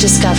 Voyage of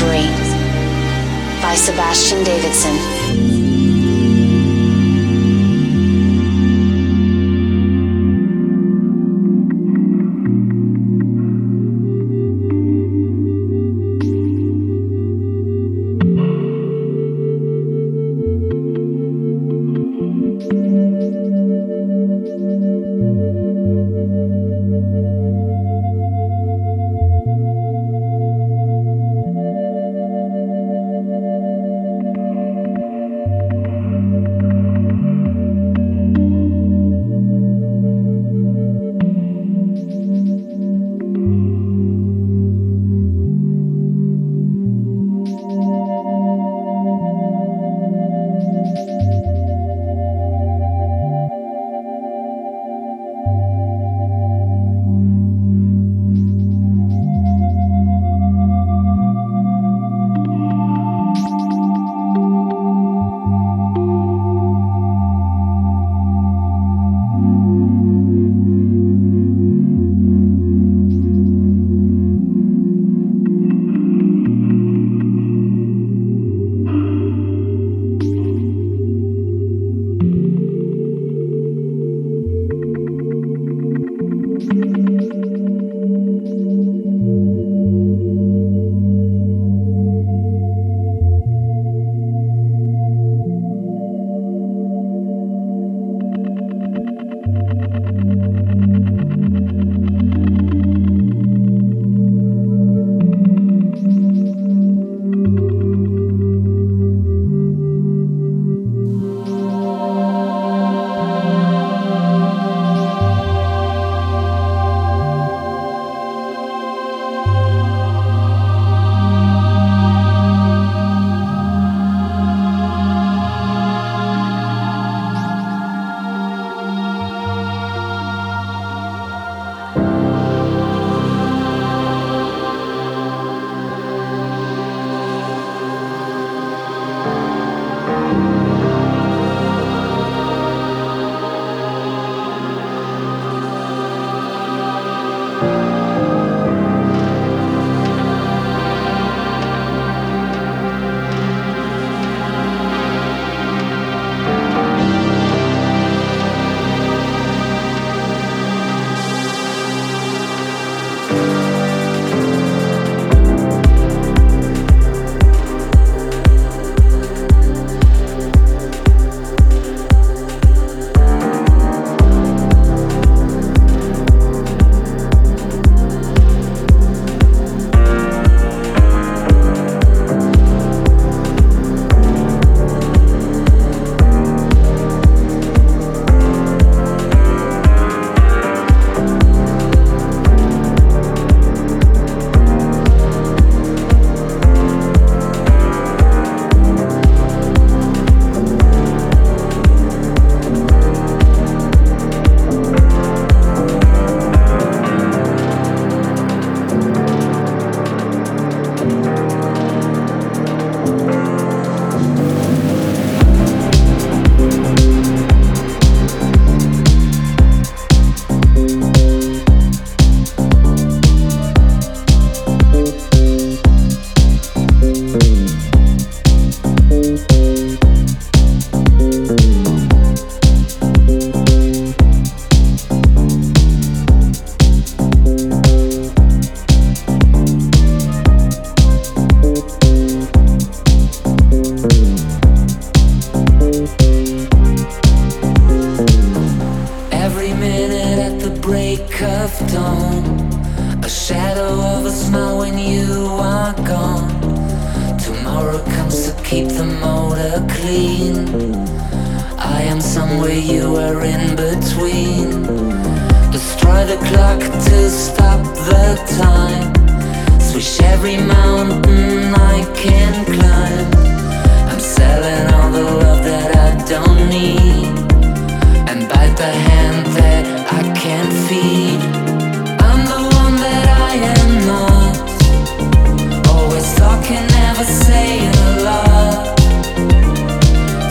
every mountain I can climb. I'm selling all the love that I don't need, and bite the hand that I can't feed. I'm the one that I am not. Always talking, never saying a lot.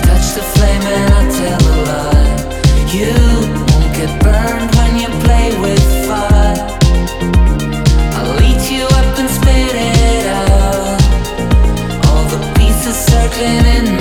Touch the flame and I tell a lie. You. living in